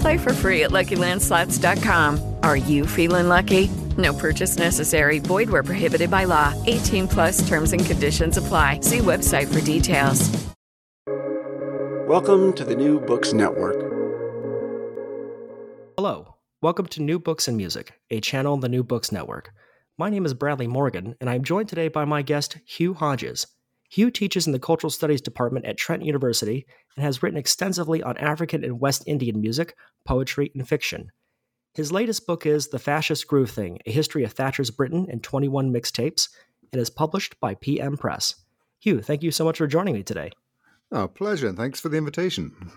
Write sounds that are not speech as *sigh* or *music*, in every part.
Play for free at LuckyLandSlots.com. Are you feeling lucky? No purchase necessary. Void where prohibited by law. 18 plus terms and conditions apply. See website for details. Welcome to the New Books Network. Hello. Welcome to New Books in Music, a channel on the New Books Network. My name is Bradley Morgan, and I'm joined today by my guest, Hugh Hodges. Hugh teaches in the Cultural Studies Department at Trent University and has written extensively on African and West Indian music, poetry, and fiction. His latest book is The Fascist Groove Thing A History of Thatcher's Britain and 21 Mixtapes, and is published by PM Press. Hugh, thank you so much for joining me today. Oh, pleasure. Thanks for the invitation.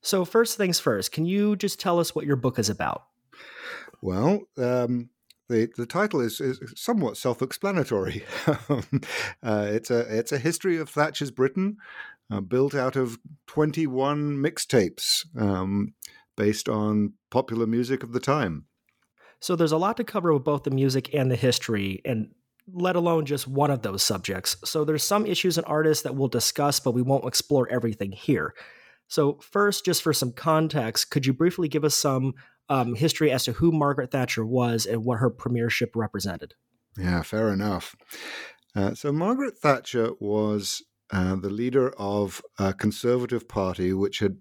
So, first things first, can you just tell us what your book is about? Well, um, the the title is, is somewhat self explanatory. *laughs* uh, it's a it's a history of Thatcher's Britain, uh, built out of twenty one mixtapes, um, based on popular music of the time. So there's a lot to cover with both the music and the history, and let alone just one of those subjects. So there's some issues and artists that we'll discuss, but we won't explore everything here. So, first, just for some context, could you briefly give us some um, history as to who Margaret Thatcher was and what her premiership represented? Yeah, fair enough. Uh, so, Margaret Thatcher was uh, the leader of a Conservative Party, which had,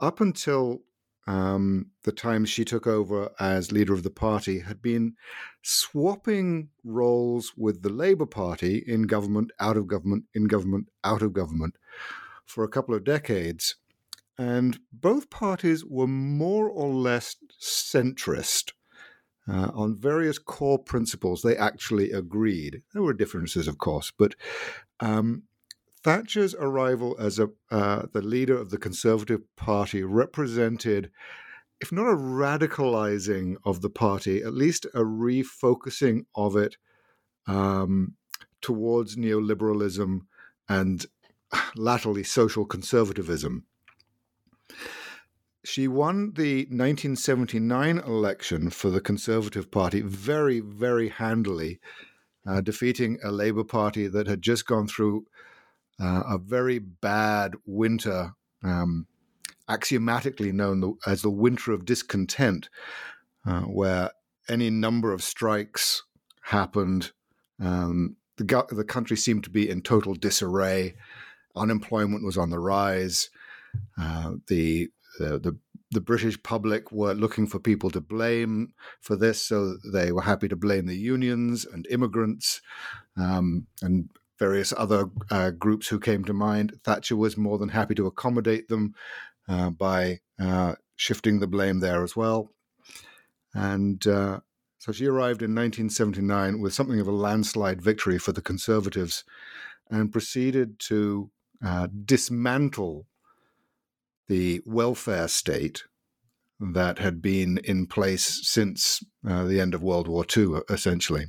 up until um, the time she took over as leader of the party, had been swapping roles with the Labour Party in government, out of government, in government, out of government for a couple of decades. And both parties were more or less centrist. Uh, on various core principles, they actually agreed. There were differences, of course, but um, Thatcher's arrival as a, uh, the leader of the Conservative Party represented, if not a radicalizing of the party, at least a refocusing of it um, towards neoliberalism and latterly social conservatism. She won the 1979 election for the Conservative Party very, very handily, uh, defeating a Labour Party that had just gone through uh, a very bad winter, um, axiomatically known as the winter of discontent, uh, where any number of strikes happened. Um, the, the country seemed to be in total disarray. Unemployment was on the rise. Uh, the the, the the British public were looking for people to blame for this, so they were happy to blame the unions and immigrants um, and various other uh, groups who came to mind. Thatcher was more than happy to accommodate them uh, by uh, shifting the blame there as well. And uh, so she arrived in 1979 with something of a landslide victory for the Conservatives and proceeded to uh, dismantle the welfare state that had been in place since uh, the end of World War II, essentially.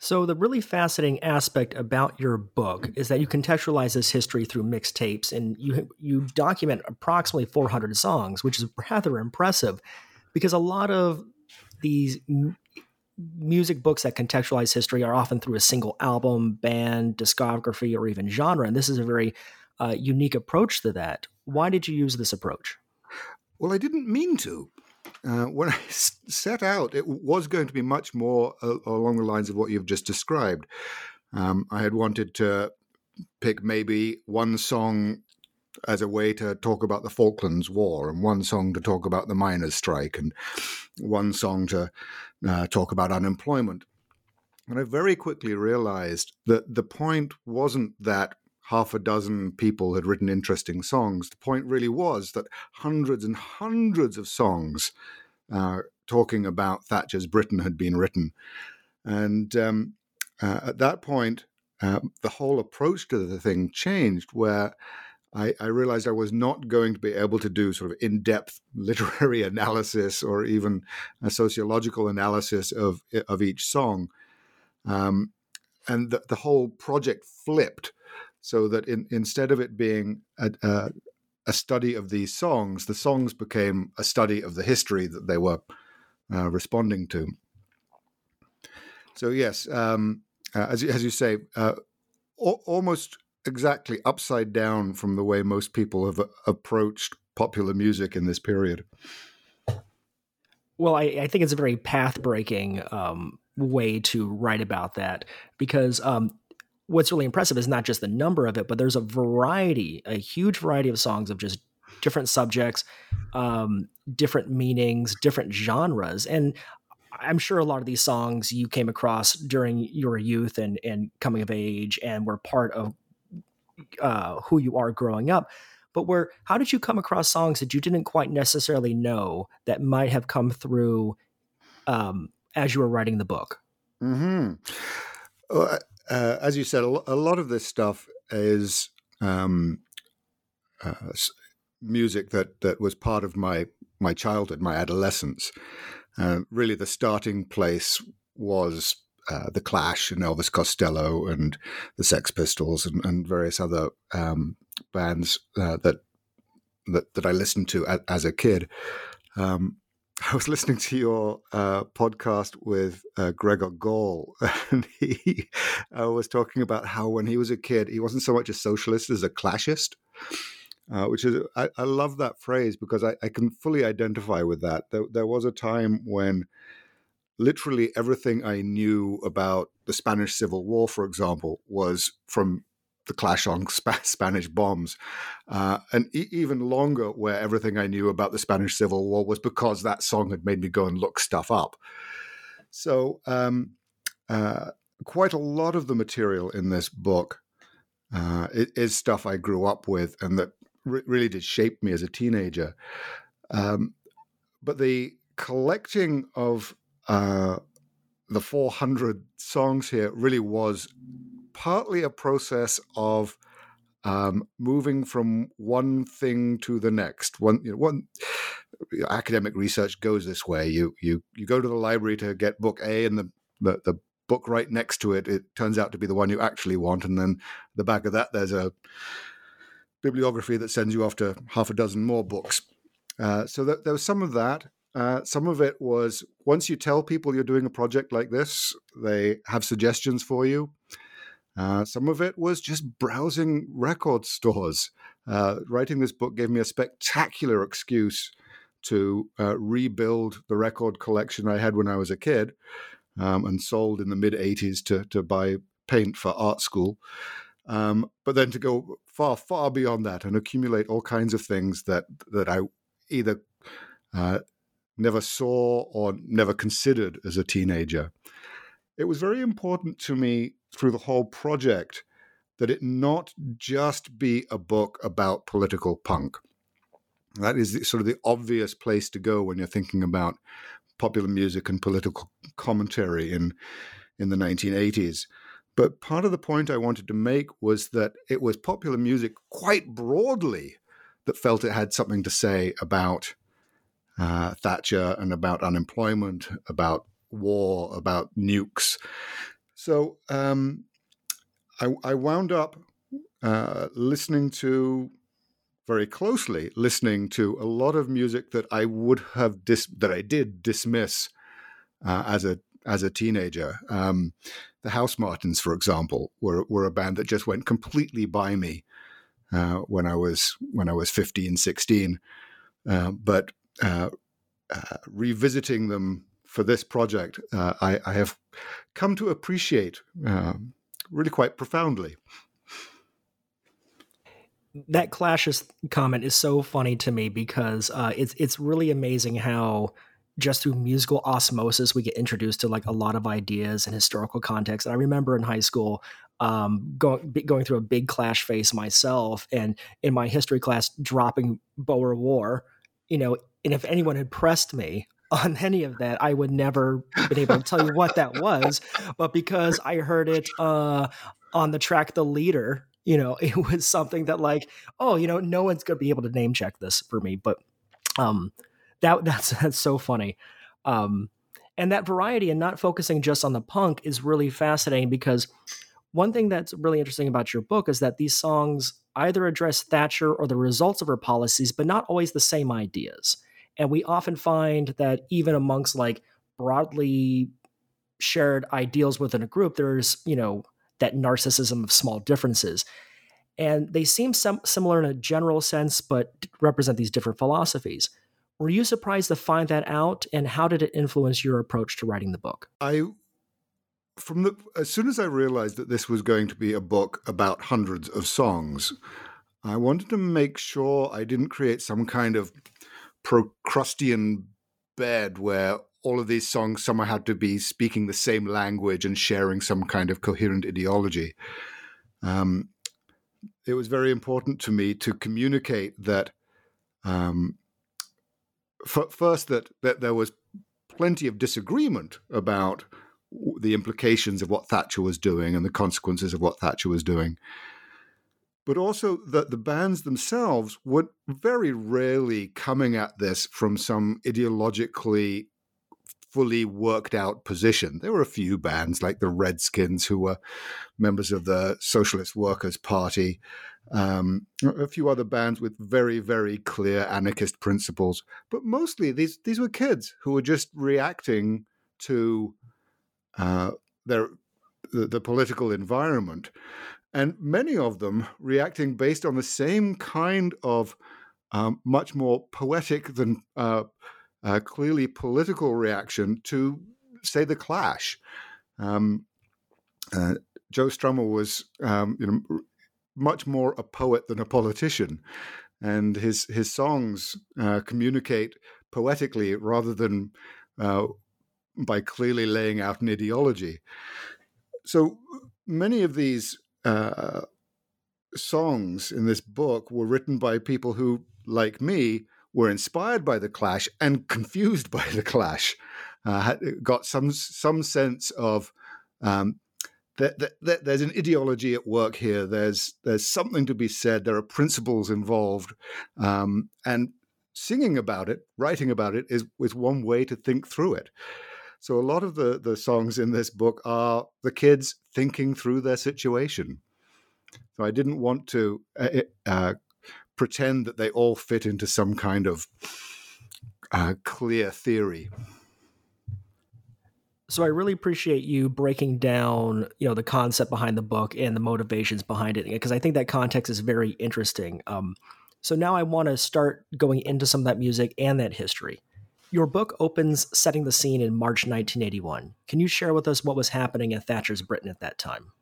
So, the really fascinating aspect about your book is that you contextualize this history through mixtapes, and you you document approximately 400 songs, which is rather impressive, because a lot of these music books that contextualize history are often through a single album, band, discography, or even genre. And this is a very uh, unique approach to that. Why did you use this approach? Well, I didn't mean to. Uh, when I set out, it was going to be much more uh, along the lines of what you've just described. Um, I had wanted to pick maybe one song as a way to talk about the Falklands War, and one song to talk about the miners' strike, and one song to uh, talk about unemployment. And I very quickly realized that the point wasn't that half a dozen people had written interesting songs. The point really was that hundreds and hundreds of songs uh, talking about Thatcher's Britain had been written. And um, uh, at that point, uh, the whole approach to the thing changed, where I, I, realized I was not going to be able to do sort of in depth *laughs* literary analysis or even a sociological analysis of, of each song. Um, and the, the, whole project flipped so that in, instead of it being a, a, a, study of these songs, the songs became a study of the history that they were uh, responding to. So, yes, um, uh, as, as you say, uh, almost exactly upside down from the way most people have approached popular music in this period. Well, I, I think it's a very path breaking um, way to write about that because um, what's really impressive is not just the number of it, but there's a variety, a huge variety of songs of just different subjects, um, different meanings, different genres. And I'm sure a lot of these songs you came across during your youth and, and coming of age and were part of uh, who you are growing up. But where how did you come across songs that you didn't quite necessarily know that might have come through um, as you were writing the book? Hmm well, uh, as you said a lot of this stuff is um, uh, music that that was part of my my childhood my adolescence uh, really the starting place was uh, the Clash and Elvis Costello and the Sex Pistols and, and various other um, bands uh, that, that that I listened to as, as a kid. Um, I was listening to your uh, podcast with uh, Gregor Gall, *laughs* and he uh, was talking about how when he was a kid, he wasn't so much a socialist as a clashist. Uh, which is, I, I, love that phrase because I, I, can fully identify with that. There, there was a time when literally everything I knew about the Spanish Civil War, for example, was from the clash on Sp- Spanish bombs, uh, and e- even longer, where everything I knew about the Spanish Civil War was because that song had made me go and look stuff up. So, um, uh, quite a lot of the material in this book uh, is stuff I grew up with and that re- really did shape me as a teenager. Um, but the collecting of uh, the 400 songs here really was partly a process of um, moving from one thing to the next. One, you know, one academic research goes this way. You you you go to the library to get book A, and the, the the, book right next to it it turns out to be the one you actually want, and then the back of that there's a bibliography that sends you off to half a dozen more books. Uh, so that, there was some of that. Uh, some of it was once you tell people you're doing a project like this, they have suggestions for you. Uh, some of it was just browsing record stores. Uh, writing this book gave me a spectacular excuse to uh, rebuild the record collection I had when I was a kid um, and sold in the mid 80s to, to buy paint for art school. Um, but then to go far, far beyond that and accumulate all kinds of things that, that I either uh, never saw or never considered as a teenager. It was very important to me through the whole project that it not just be a book about political punk. That is sort of the obvious place to go when you're thinking about popular music and political commentary in in the 1980s. But part of the point I wanted to make was that it was popular music quite broadly that felt it had something to say about uh, Thatcher and about unemployment, about war, about nukes. So um, I, I, wound up uh, listening to very closely, listening to a lot of music that I would have dis- that I did dismiss uh, as a as a teenager. Um, the Housemartins, for example, were were a band that just went completely by me uh, when I was when I was 15, 16. Uh, but uh, uh, revisiting them for this project, uh, I, I, have come to appreciate um, really quite profoundly. That clashist comment is so funny to me because uh, it's it's really amazing how just through musical osmosis we get introduced to like a lot of ideas and historical context. And I remember in high school um, going going through a big clash phase myself, and in my history class dropping Boer War, you know, and if anyone had pressed me on any of that, I would never been able to tell you what that was. But because I heard it uh, on the track "The Leader," you know, it was something that like, oh, you know, no one's gonna be able to name check this for me. But um, that *laughs* that's that's so funny. Um, and that variety and not focusing just on the punk is really fascinating because one thing that's really interesting about your book is that these songs either address Thatcher or the results of her policies, but not always the same ideas. And we often find that even amongst like broadly shared ideals within a group, there's, you know, that narcissism of small differences. And they seem sem- similar in a general sense, but represent these different philosophies. Were you surprised to find that out? And how did it influence your approach to writing the book? I from the as soon as I realized that this was going to be a book about hundreds of songs, I wanted to make sure I didn't create some kind of Procrustean bed where all of these songs somehow had to be speaking the same language and sharing some kind of coherent ideology. Um, it was very important to me to communicate that um, f- first that that there was plenty of disagreement about the implications of what Thatcher was doing and the consequences of what Thatcher was doing, but also that the bands themselves were very rarely coming at this from some ideologically fully worked out position. There were a few bands like the Redskins who were members of the Socialist Workers' Party, um, a few other bands with very, very clear anarchist principles. But mostly these these were kids who were just reacting to uh, their the, the political environment, and many of them reacting based on the same kind of um, much more poetic than uh, uh, clearly political reaction to, say, the Clash. Um, uh, Joe Strummer was, um, you know, much more a poet than a politician, and his his songs uh, communicate poetically rather than uh, by clearly laying out an ideology. So many of these uh, songs in this book were written by people who, like me, were inspired by the Clash and *laughs* confused by the Clash. Uh, got some some sense of um, that, that, that, there's an ideology at work here. There's there's something to be said. There are principles involved, um, and singing about it, writing about it, is is one way to think through it. So a lot of the the songs in this book are the kids thinking through their situation. So I didn't want to uh, uh, pretend that they all fit into some kind of uh, clear theory. So I really appreciate you breaking down, you know, the concept behind the book and the motivations behind it, because I think that context is very interesting. Um, so now I want to start going into some of that music and that history. Your book opens setting the scene in March 1981. Can you share with us what was happening in Thatcher's Britain at that time?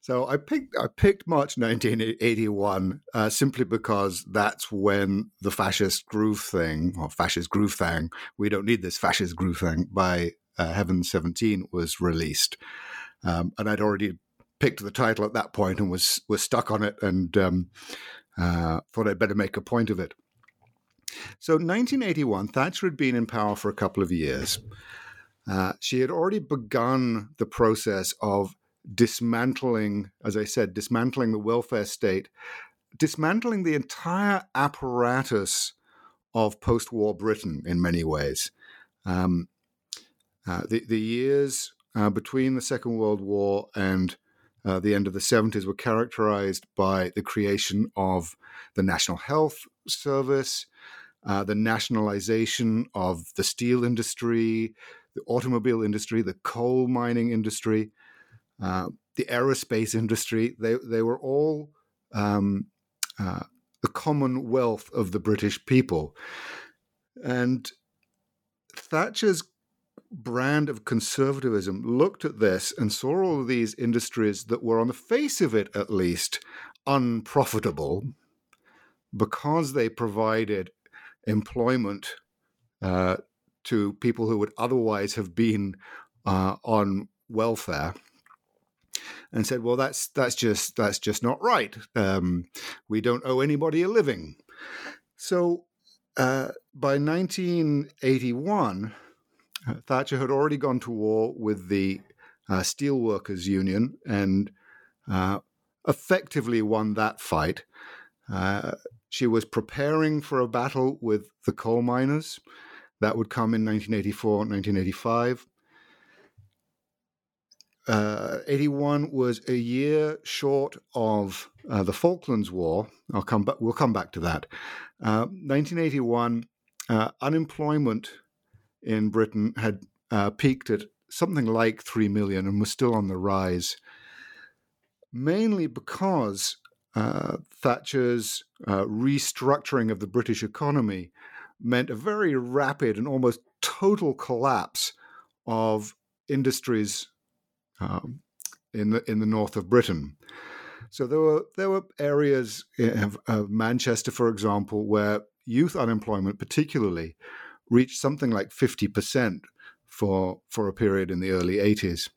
So I picked I picked March 1981 uh, simply because that's when the fascist groove thing or fascist groove thing we don't need this fascist groove thing by uh, Heaven 17 was released, um, and I'd already picked the title at that point and was was stuck on it and um, uh, thought I'd better make a point of it. So, 1981, Thatcher had been in power for a couple of years. Uh, she had already begun the process of dismantling, as I said, dismantling the welfare state, dismantling the entire apparatus of post war Britain in many ways. Um, uh, the, the years uh, between the Second World War and uh, the end of the 70s were characterized by the creation of the National Health Service, uh, the nationalization of the steel industry, the automobile industry, the coal mining industry, uh, the aerospace *laughs* industry. They they were all um, uh, the common wealth of the British people, and Thatcher's brand of conservatism looked at this and saw all of these industries that were, on the face of it at least, unprofitable because they provided employment uh, to people who would otherwise have been uh, on welfare and said well that's that's just that's just not right um, we don't owe anybody a living so uh, by 1981 uh, Thatcher had already gone to war with the uh, Steelworkers Union and uh, effectively won that fight. Uh, she was preparing for a battle with the coal miners. That would come in 1984, 1985. Uh, 81 was a year short of uh, the Falklands War. I'll come back. We'll come back to that. 1981, unemployment in Britain had uh, peaked at something like 3 million and was still on the rise, mainly because uh, Thatcher's uh, restructuring of the British economy meant a very rapid and almost total collapse of industries um, in the in the north of Britain. So there were there were areas of, of Manchester, for example, where youth unemployment, particularly, reached something like 50% for, for a period in the early 80s.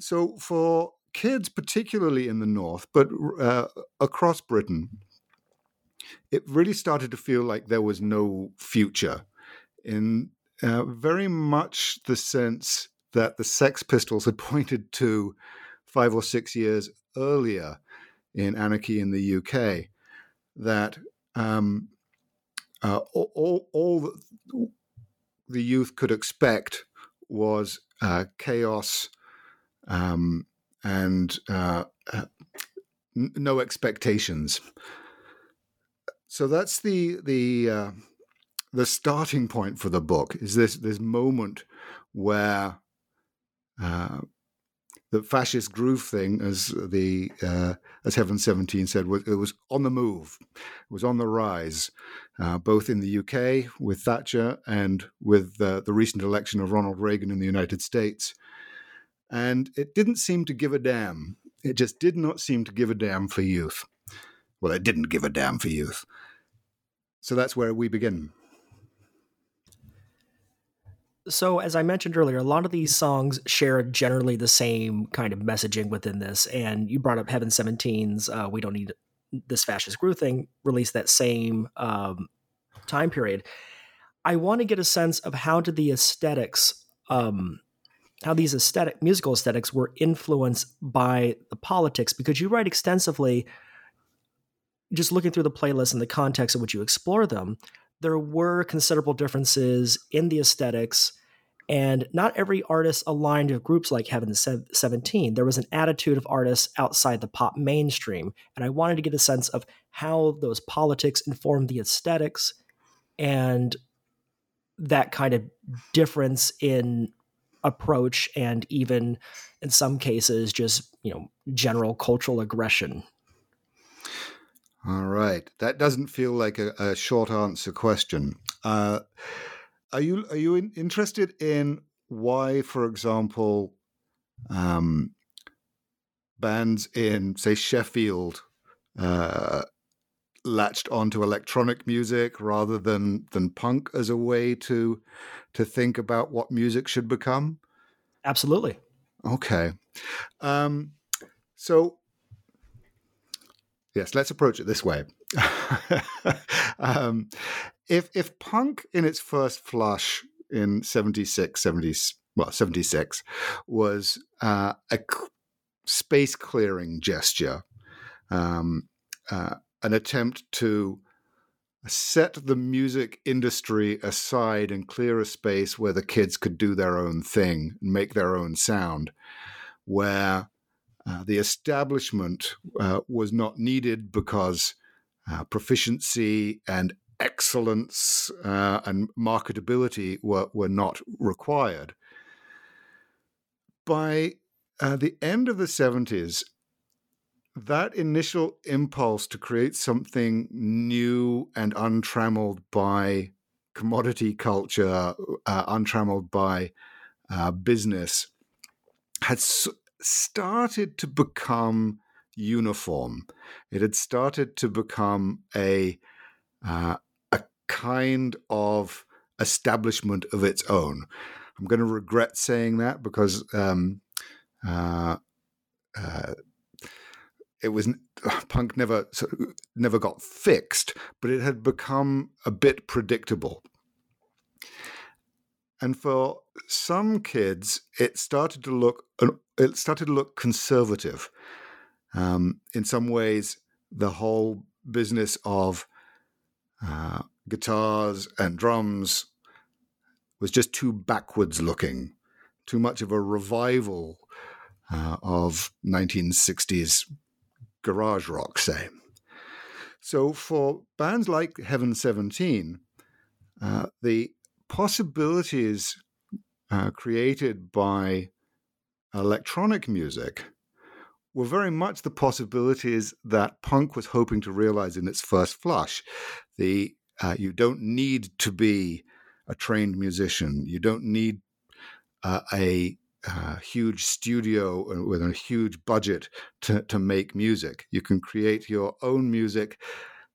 So, for kids, particularly in the North, but uh, across Britain, it really started to feel like there was no future. In uh, very much the sense that the Sex Pistols had *laughs* pointed to five or six years earlier in Anarchy in the UK, that um, uh, all, all the youth could expect was uh, chaos um, and uh, uh no expectations. So that's the the uh, the starting point for the book. Is this this moment where uh, the fascist groove thing, as the uh, as Heaven Seventeen said, was, it was on the move, it was on the rise, uh, both in the UK with Thatcher and with uh, the recent election of Ronald Reagan in the United States, and it didn't seem to give a damn. It just did not seem to give a damn for youth. Well, it didn't give a damn for youth. So that's where we begin. So, as I mentioned earlier, a lot of these songs share generally the same kind of messaging within this. And you brought up Heaven 17's uh, We Don't Need This Fascist Groove thing, released that same um, time period. I want to get a sense of how did the aesthetics, um, how these aesthetic musical aesthetics were influenced by the politics, because you write extensively, just looking through the playlist and the context in which you explore them, there were considerable differences in the aesthetics and not every artist aligned with groups like Heaven 17. There was an attitude of artists outside the pop mainstream. And I wanted to get a sense of how those politics informed the aesthetics and that kind of difference in approach and even in some cases just you know general cultural aggression. All right. That doesn't feel like a, a short answer question. Uh, are you are you in, interested in why, for example, um, bands in say Sheffield uh, latched onto electronic music rather than than punk as a way to to think about what music should become? Absolutely. Okay. Um, so yes, let's approach it this way. *laughs* um, if if punk in its first flush in 76 70 well 76 was uh, a space clearing gesture um, uh, an attempt to set the music industry aside and clear a space where the kids could do their own thing and make their own sound where uh, the establishment uh, was not needed because uh, proficiency and excellence uh, and marketability were, were not required. By uh, the end of the 70s, that initial impulse to create something new and untrammeled by commodity culture, uh, untrammeled by uh, business, had s- started to become uniform. It had started to become a uh, a kind of establishment of its own. I'm going to regret saying that because um, uh, uh, it was punk never never got fixed, but it had become a bit predictable. And for some kids, it started to look it started to look conservative. Um, in some ways, the whole business of uh, guitars and drums was just too backwards looking, too much of a revival uh, of 1960s garage rock, say. So for bands like Heaven 17, uh, the possibilities uh, created by electronic music were very much the possibilities that punk was hoping to realize in its first flush. The uh, you don't need to be a trained musician. You don't need uh, a uh, huge studio uh, with a huge budget to, to make music. You can create your own music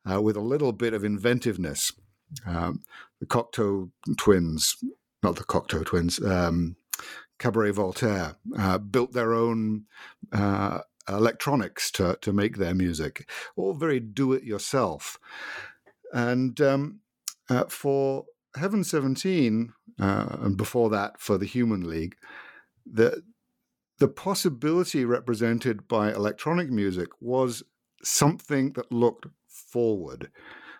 uh, with a little bit of inventiveness. Um, the Cocteau twins, not the Cocteau twins, um, Cabaret Voltaire, uh, built their own uh, electronics to, to make their music, all very do it yourself. And um, uh, for Heaven 17, uh, and before that for the Human League, the the possibility represented by electronic music was something that looked forward,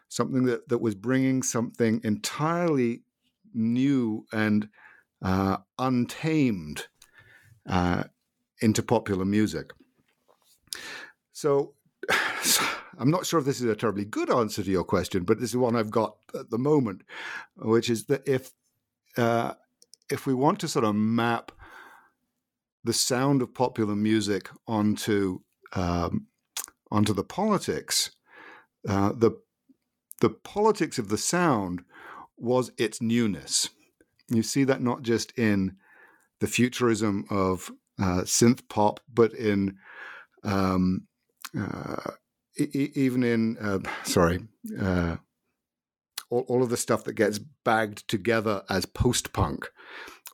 something that, that was bringing something entirely new and uh, untamed uh, into popular music. *sighs* So, I'm not sure if this is a terribly good answer to your question, but this is one I've got at the moment, which is that if uh, if we want to sort of map the sound of popular music onto um, onto the politics, uh, the the politics of the sound was its newness. You see that not just in the futurism of uh, synth pop, but in um, uh, e- even in uh, *laughs* sorry uh, all, all of the stuff that gets bagged together as post punk,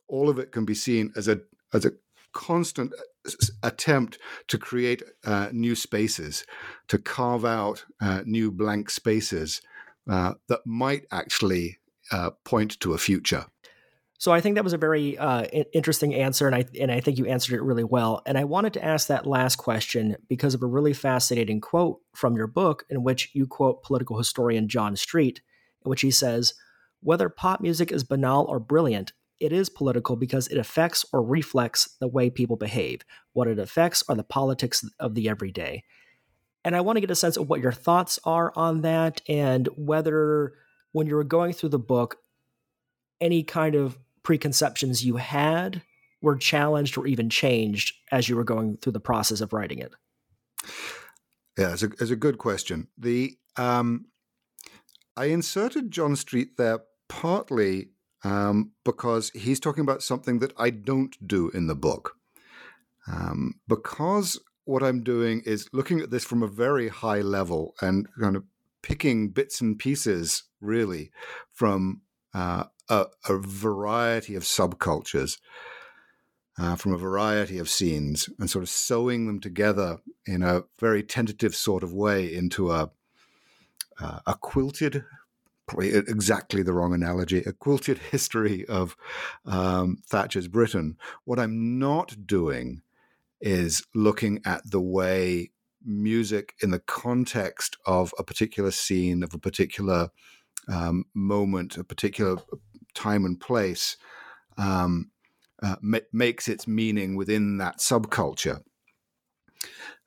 all of it can be seen as a as a constant uh, attempt to create uh, new spaces, to carve out uh, new blank spaces uh, that might actually uh, point to a future. So I think that was a very uh, interesting answer, and I and I think you answered it really well. And I wanted to ask that last question because of a really fascinating quote from your book, in which you quote political historian John Street, in which he says, "Whether pop music is banal or brilliant, it is political because it affects or reflects the way people behave. What it affects are the politics of the everyday." And I want to get a sense of what your thoughts are on that, and whether when you were going through the book, any kind of preconceptions you had were challenged or even changed as you were going through the process of writing it? Yeah, it's a, it's a good question. The um, I inserted John Street there partly um, because he's talking about something that I don't do in the book. Um, because what I'm doing is looking at this from a very high level and kind of picking bits and pieces, really, from uh, a, a variety of subcultures uh, from a variety of scenes and sort of sewing them together in a very tentative sort of way into a uh, a quilted exactly the wrong analogy a quilted *laughs* history of um, Thatcher's Britain what I'm not doing is looking at the way music in the context of a particular scene of a particular um, moment a particular time and place um, uh, ma- makes its meaning within that subculture.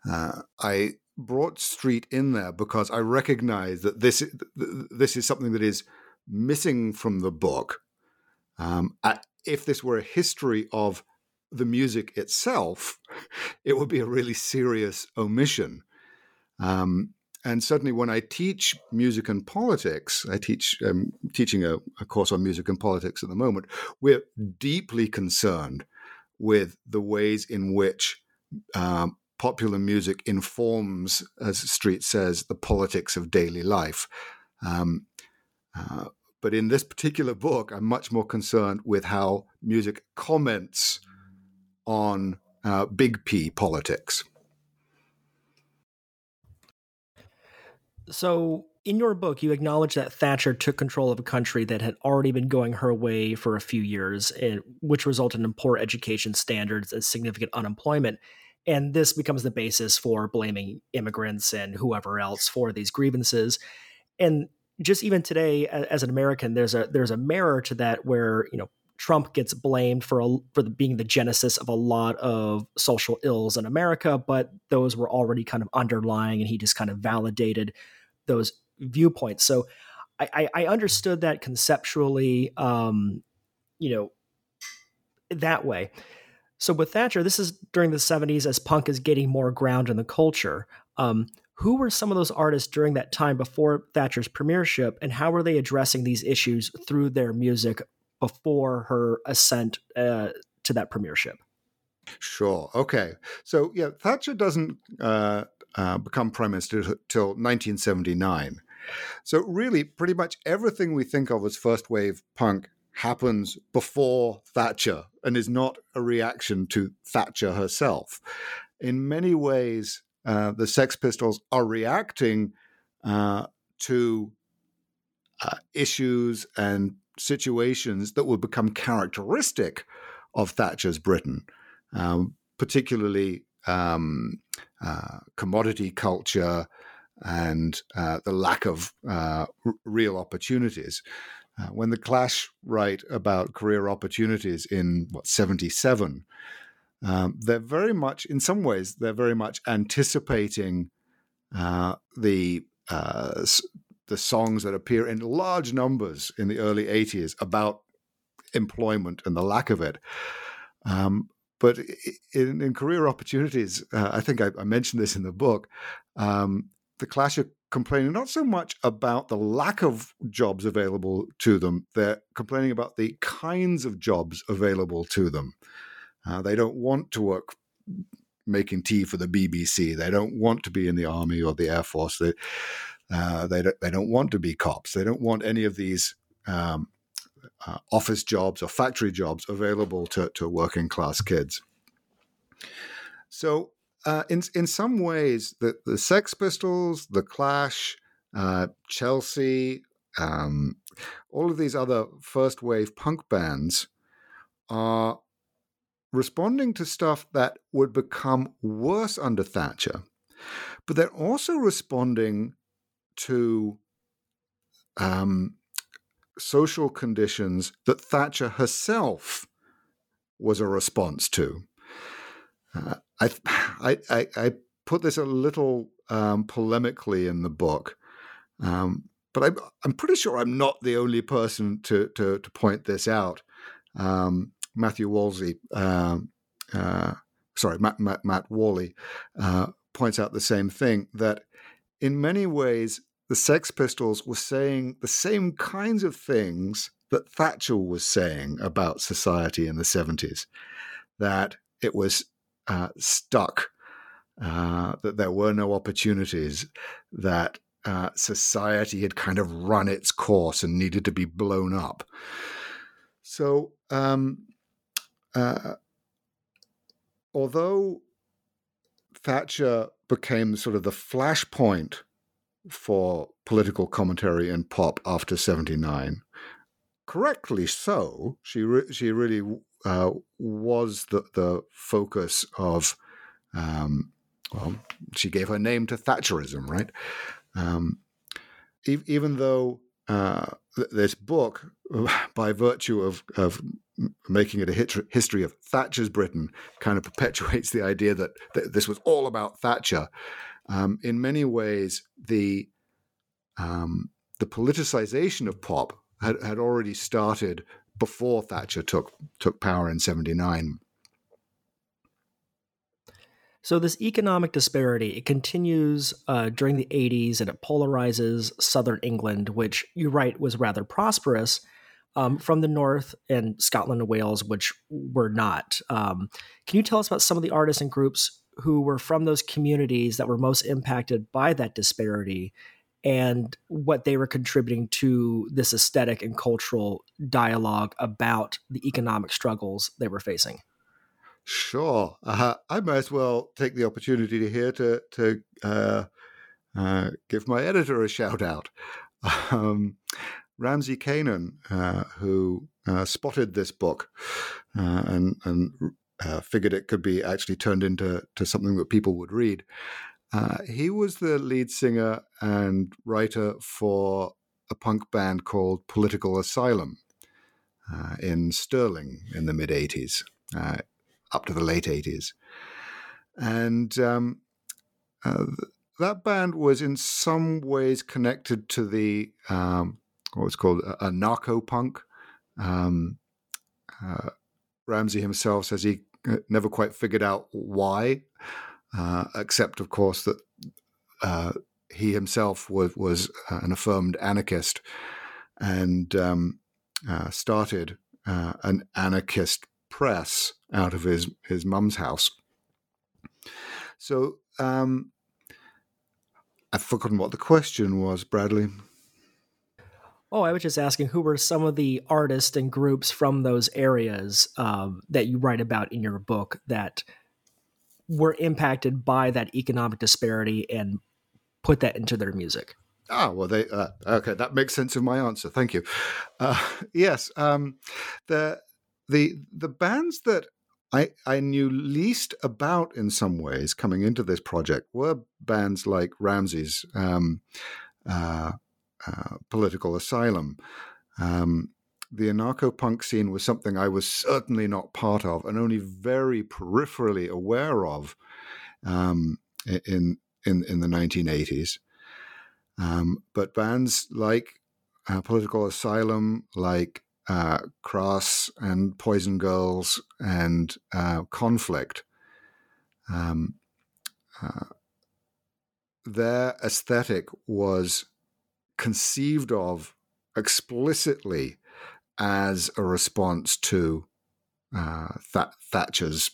Uh, I brought Street in there because I recognize that this this is something that is missing from the book. Um, if this were a history of the music itself, *laughs* it would be a really serious omission. Um, and certainly, when I teach music and politics, I teach um, teaching a, a, course on music and politics at the moment. We're deeply concerned with the ways in which um, popular music informs, as Street says, the politics of daily life. Um, uh, but in this particular book, I'm much more concerned with how music comments on uh, big P politics. So, in your book, you acknowledge that Thatcher took control of a country that had already been going her way for a few years, which resulted in poor education standards and significant unemployment. And this becomes the basis for blaming immigrants and whoever else for these grievances. And just even today, as an American, there's a there's a mirror to that where you know Trump gets blamed for a, for the, being the genesis of a lot of social ills in America, but those were already kind of underlying, and he just kind of validated those viewpoints. So I, I understood that conceptually, um, you know, that way. So with Thatcher, this is during the 70s as punk is getting more ground in the culture. Um, who were some of those artists during that time before Thatcher's premiership, and how were they addressing these issues through their music before her ascent uh, to that premiership? Sure. Okay. So yeah, Thatcher doesn't uh, uh, become prime minister till 1979. So really, pretty much everything we think of as first wave punk happens before Thatcher and is not a reaction to Thatcher herself. In many ways, uh, the Sex Pistols are reacting uh, to uh, issues and situations that would become characteristic of Thatcher's Britain, um, particularly um, uh, commodity culture and uh, the lack of uh, r- real opportunities. Uh, when the Clash write about career opportunities in what seventy seven, um, they're very much, in some ways, they're very much anticipating uh, the uh, the songs that appear in large numbers in the early '80s about employment and the lack of it. Um, but in, in, career opportunities, uh, I think I, I, mentioned this in the book. Um, the Clash are complaining not so much about the lack of jobs available to them, they're complaining about the kinds of jobs available to them. Uh, they don't want to work making tea for the BBC. They don't want to be in the army or the air force. They uh, they don't, they don't want to be cops. They don't want any of these um, uh, office jobs or factory jobs available to, to working class kids. So uh, in in some ways, the the Sex Pistols, the Clash, uh, Chelsea, um, all of these other first wave punk bands are responding to stuff that would become worse under Thatcher, but they're also responding to um, social conditions that Thatcher herself was a response to. Uh, *sighs* I, I, I, put this a little um, polemically in the book, um, but I, I'm pretty sure I'm not the only person to, to, to point this out. Um, Matthew Wolsey, uh, uh, sorry, Matt, Matt, Matt Worley, uh, points out the same thing that in many ways, the Sex Pistols were saying the same kinds of things that Thatcher was saying about society in the 70s, that it was uh, stuck, uh, that there were no opportunities, that uh, society had kind of run its course and needed to be blown up. So, um, uh, although Thatcher became sort of the flashpoint for political commentary in pop after 79, correctly so, she, re- she really uh, was the, the focus of, um, well, she gave her name to Thatcherism, right? Um, e- even though uh, th- this book, *sighs* by virtue of, of making it a hit- history of Thatcher's Britain, kind of perpetuates the idea that, this was all about Thatcher. um, in many ways, the um, the politicization of pop had, had already started before Thatcher took took power in '79. So this economic disparity it continues uh, during the 80s, and it polarizes southern England, which you write was rather prosperous, um, from the north and Scotland and Wales, which were not. Um, can you tell us about some of the artists and groups who were from those communities that were most impacted by that disparity and what they were contributing to this aesthetic and cultural dialogue about the economic struggles they were facing? Sure. Uh, I might as well take the opportunity here to, to uh, uh, give my editor a shout out. *laughs* Um, Ramsey Kanaan, uh, who uh, spotted this book uh, and, and figured it could be actually turned into to something that people would read. He was the lead singer and writer for a punk band called Political Asylum in Stirling in the mid 80s up to the late 80s. And um, uh, that band was in some ways connected to the um, what's called a, anarcho punk. Um, uh, Ramsey himself says he uh, never quite figured out why, uh, except of course that uh, he himself was was an affirmed anarchist and um, uh, started uh, an anarchist press out of his his mum's house. So um, I've forgotten what the question was, Bradley. Oh, I was just asking who were some of the artists and groups from those areas um, that you write about in your book that were impacted by that economic disparity and put that into their music. Ah, well, they uh, okay. That makes sense of my answer. Thank you. Uh, *laughs* yes, um, the the the bands that I, I knew least about in some ways coming into this project were bands like Ramsey's um, uh, uh, Political Asylum. Um, the anarcho punk scene was something I was certainly not part of and only very peripherally aware of um, in, in, in the 1980s. Um, but bands like uh, Political Asylum, like uh, Crass and Poison Girls and uh, Conflict. Um, uh, their aesthetic was conceived of explicitly as a response to uh, Th- Thatcher's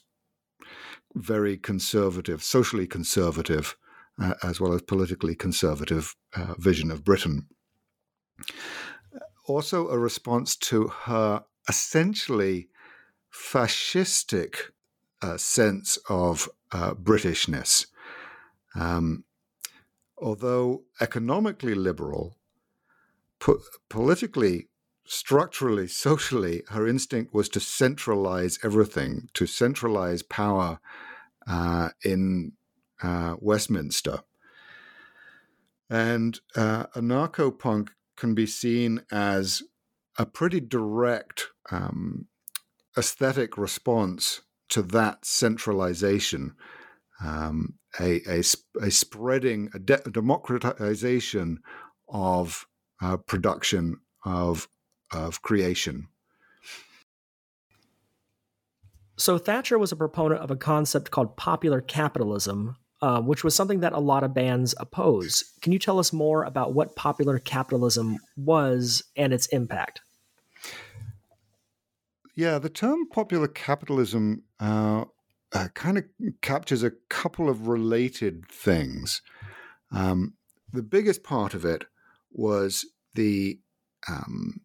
very conservative, socially conservative, uh, as well as politically conservative uh, vision of Britain also a response to her essentially fascistic uh, sense of uh, Britishness. Um, although economically liberal, po- politically, structurally, socially, her instinct was to centralize everything, to centralize power uh, in uh, Westminster. And uh, anarcho punk can be seen as a pretty direct um, aesthetic response to that centralization, um, a, a, a, spreading, a, de- a democratization of uh, production, of, of creation. So Thatcher was a proponent of a concept called popular capitalism, uh, which was something that a lot of bands oppose. Can you tell us more about what popular capitalism was and its impact? Yeah, the term popular capitalism uh, uh, kind of captures a couple of related things. Um, the biggest part of it was the um,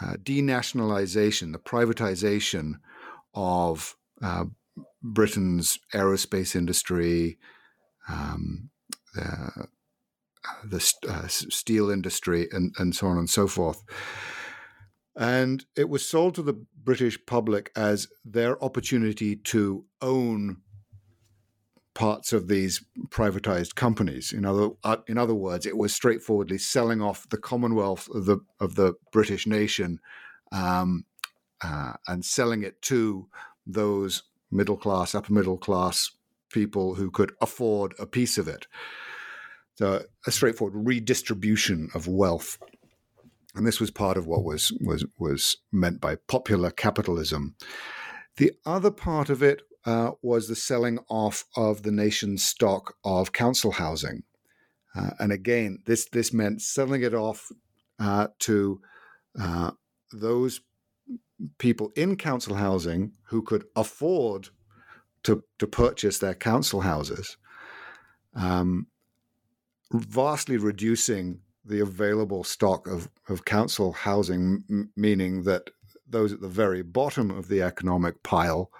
uh, denationalization, the privatization of uh, Britain's aerospace industry, um, the, the uh, steel industry, and, and so on and so forth. And it was sold to the British public as their opportunity to own parts of these privatized companies. In other, uh, in other words, it was straightforwardly selling off the Commonwealth of the of the British nation um, uh, and selling it to those middle class, upper middle class people who could afford a piece of it. So a straightforward redistribution of wealth. And this was part of what was was was meant by popular capitalism. The other part of it uh, was the selling off of the nation's stock of council housing. Uh, and again, this this meant selling it off uh, to uh, those people in council housing who could afford to to purchase their council houses, um, vastly reducing the available stock of, of council housing, m- meaning that those at the very bottom of the economic pile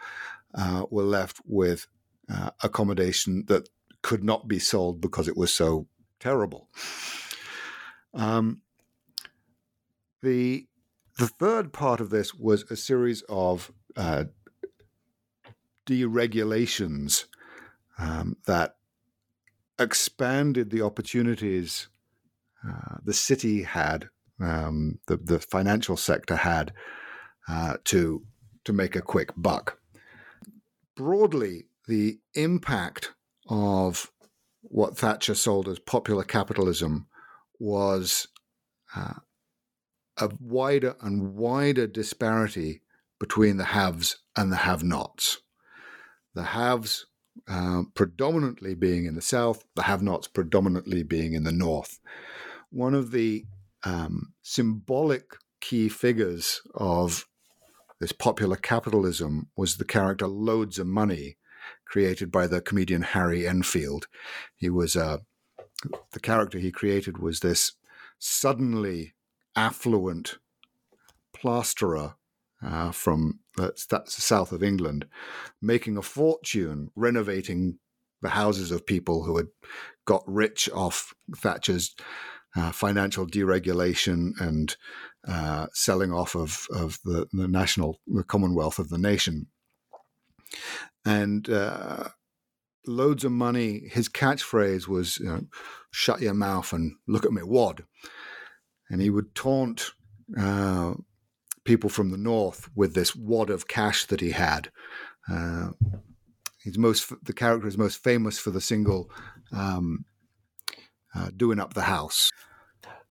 uh, were left with uh, accommodation that could not be sold because it was so terrible. Um, the the third part of this was a series of uh, deregulations um, that expanded the opportunities uh, the city had, um, the the financial sector had, uh, to to make a quick buck. Broadly, the impact of what Thatcher sold as popular capitalism was uh, a wider and wider disparity between the haves and the have nots. The haves uh, predominantly being in the south, the have nots predominantly being in the north. One of the um, symbolic key figures of this popular capitalism was the character Loadsamoney, created by the comedian Harry Enfield. He was uh, the character he created was this suddenly affluent plasterer uh, from the south of England, making a fortune renovating the houses of people who had got rich off Thatcher's uh, financial deregulation and uh, selling off of, of the, the national, the commonwealth of the nation and uh, Loadsamoney. His catchphrase was, you know, "Shut your mouth and look at me, wad," and he would taunt uh, people from the north with this wad of cash that he had. Uh, he's most the character is most famous for the single um, uh, "Doing Up the House."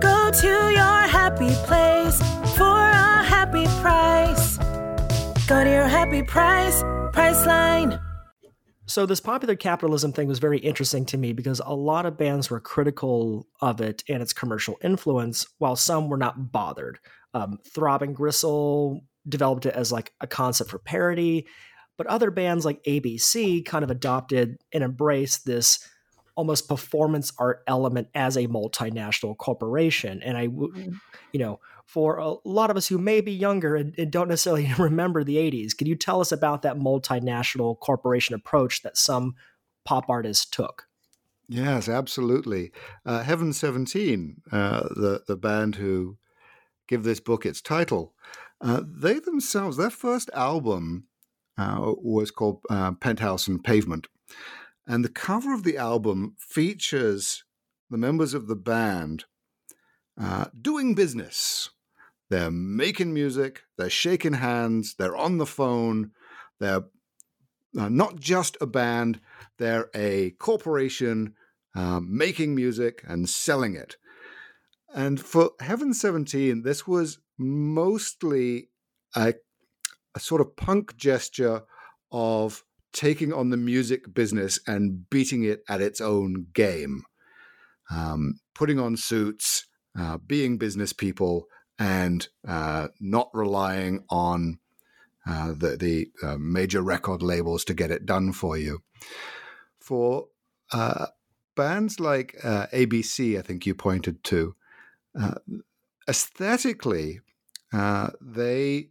Go to your happy place for a happy price. Go to your happy price, Priceline. So this popular capitalism thing was very interesting to me because a lot of bands were critical of it and its commercial influence, while some were not bothered. Um, Throbbing Gristle developed it as like a concept for parody, but other bands like ABC kind of adopted and embraced this almost performance art element as a multinational corporation. And I, you know, for a lot of us who may be younger and, and, don't necessarily *laughs* remember the 80s, can you tell us about that multinational corporation approach that some pop artists took? Yes, absolutely. Uh, Heaven 17, uh, the, the band who give this book its title, uh, they themselves, their first album uh, was called uh, Penthouse and Pavement. And the cover of the album features the members of the band uh, doing business. They're making music, they're shaking hands, they're on the phone, they're uh, not just a band, they're a corporation uh, making music and selling it. And for Heaven 17, this was mostly a, a sort of punk gesture of taking on the music business and beating it at its own game, um, putting on suits, uh, being business people, and uh, not relying on uh, the, the uh, major record labels to get it done for you. For uh, bands like uh, ABC, I think you pointed to, aesthetically, they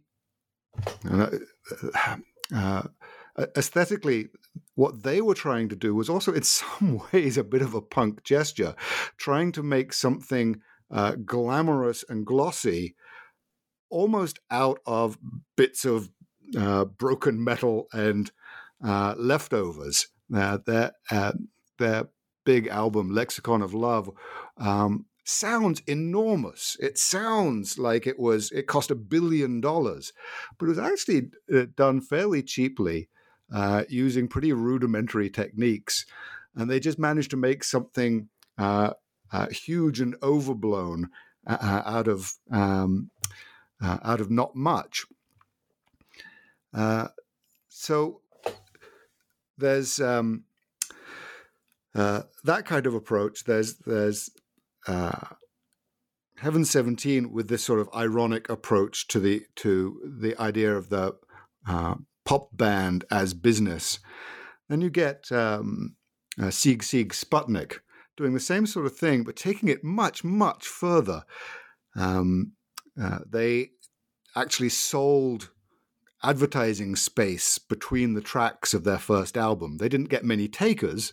aesthetically, what they were trying to do was also, in *laughs* some ways, a bit of a punk gesture, trying to make something uh, glamorous and glossy almost out of bits of uh, broken metal and uh, leftovers. Uh, their, uh, their big album, Lexicon of Love, um, sounds enormous. It sounds like it was it cost a billion dollars, but it was actually uh, done fairly cheaply uh, using pretty rudimentary techniques, and they just managed to make something uh, uh huge and overblown uh, uh, out of um, out of not much. so there's um, that kind of approach. There's there's uh, Heaven 17 with this sort of ironic approach to the to the idea of the uh, pop band as business. Then you get um, uh, Sigue Sigue Sputnik doing the same sort of thing, but taking it much, much further. Um, uh, they actually sold advertising space between the tracks of their first album. They didn't get many takers,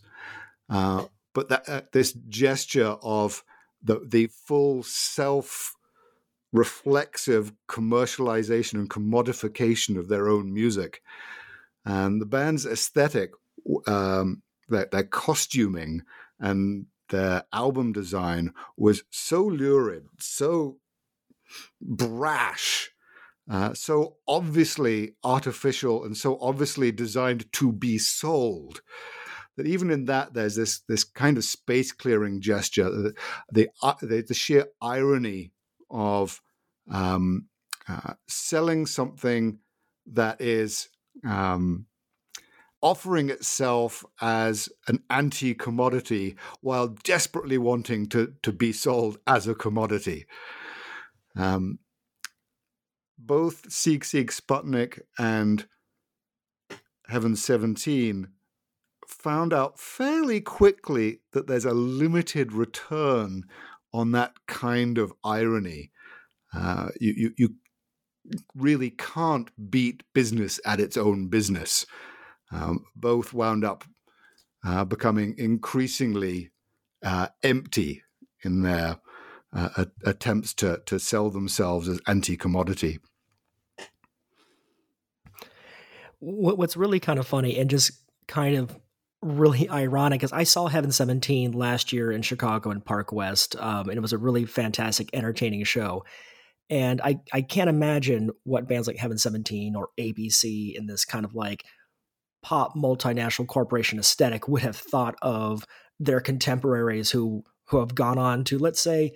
uh, but that, uh, this gesture of the the full self reflexive commercialization and commodification of their own music. And the band's aesthetic, um, their, their costuming, and their album design was so lurid, so brash, uh, so obviously artificial, and so obviously designed to be sold that even in that there's this this kind of space clearing gesture, the the, the, the sheer irony of um, uh, selling something that is um, offering itself as an anti commodity while desperately wanting to, to be sold as a commodity. Um, both Sigue Sigue Sputnik and Heaven 17 found out fairly quickly that there's a limited return on that kind of irony. Uh, you, you, you really can't beat business at its own business. Um, both wound up uh, becoming increasingly uh, empty in their uh, attempts to, to sell themselves as anti commodity. What's really kind of funny and just kind of really ironic because I saw Heaven 17 last year in Chicago in Park West, um, and it was a really fantastic, entertaining show. And I, I can't imagine what bands like Heaven 17 or ABC in this kind of like pop multinational corporation aesthetic would have thought of their contemporaries who who have gone on to, let's say,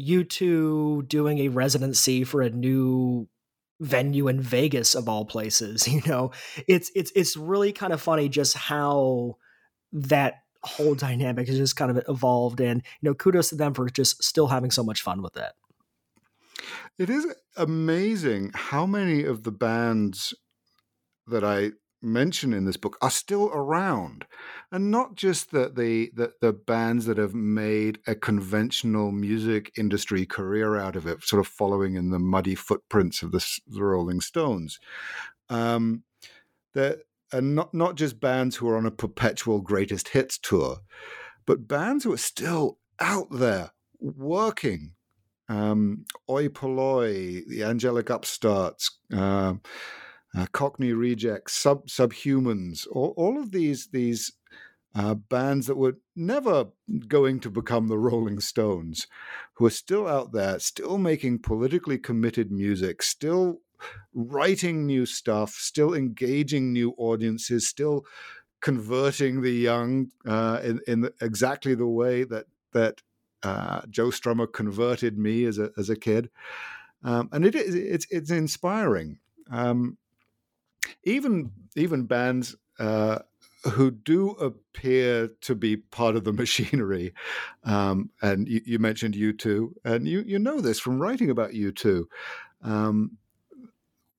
U2 doing a residency for a new venue in Vegas of all places. *laughs* You know, it's it's it's really kind of funny just how that whole dynamic has just kind of evolved, and you know, kudos to them for just still having so much fun with it. It is amazing how many of the bands that I mention in this book are still around, and not just that the, the the bands that have made a conventional music industry career out of it, sort of following in the muddy footprints of the, the Rolling Stones. Um, that and not not just bands who are on a perpetual greatest hits tour, but bands who are still out there working. Um, Oi Polloi, the Angelic Upstarts. Uh, uh, Cockney Rejects, sub subhumans, all, all of these these uh, bands that were never going to become the Rolling Stones, who are still out there, still making politically committed music, still writing new stuff, still engaging new audiences, still converting the young uh, in, in exactly the way that that uh, Joe Strummer converted me as a as a kid, um, and it is it's it's inspiring. Um, even even bands uh, who do appear to be part of the *laughs* machinery. Um, and you, you, mentioned U2, and you, you know this from writing about U2. Um,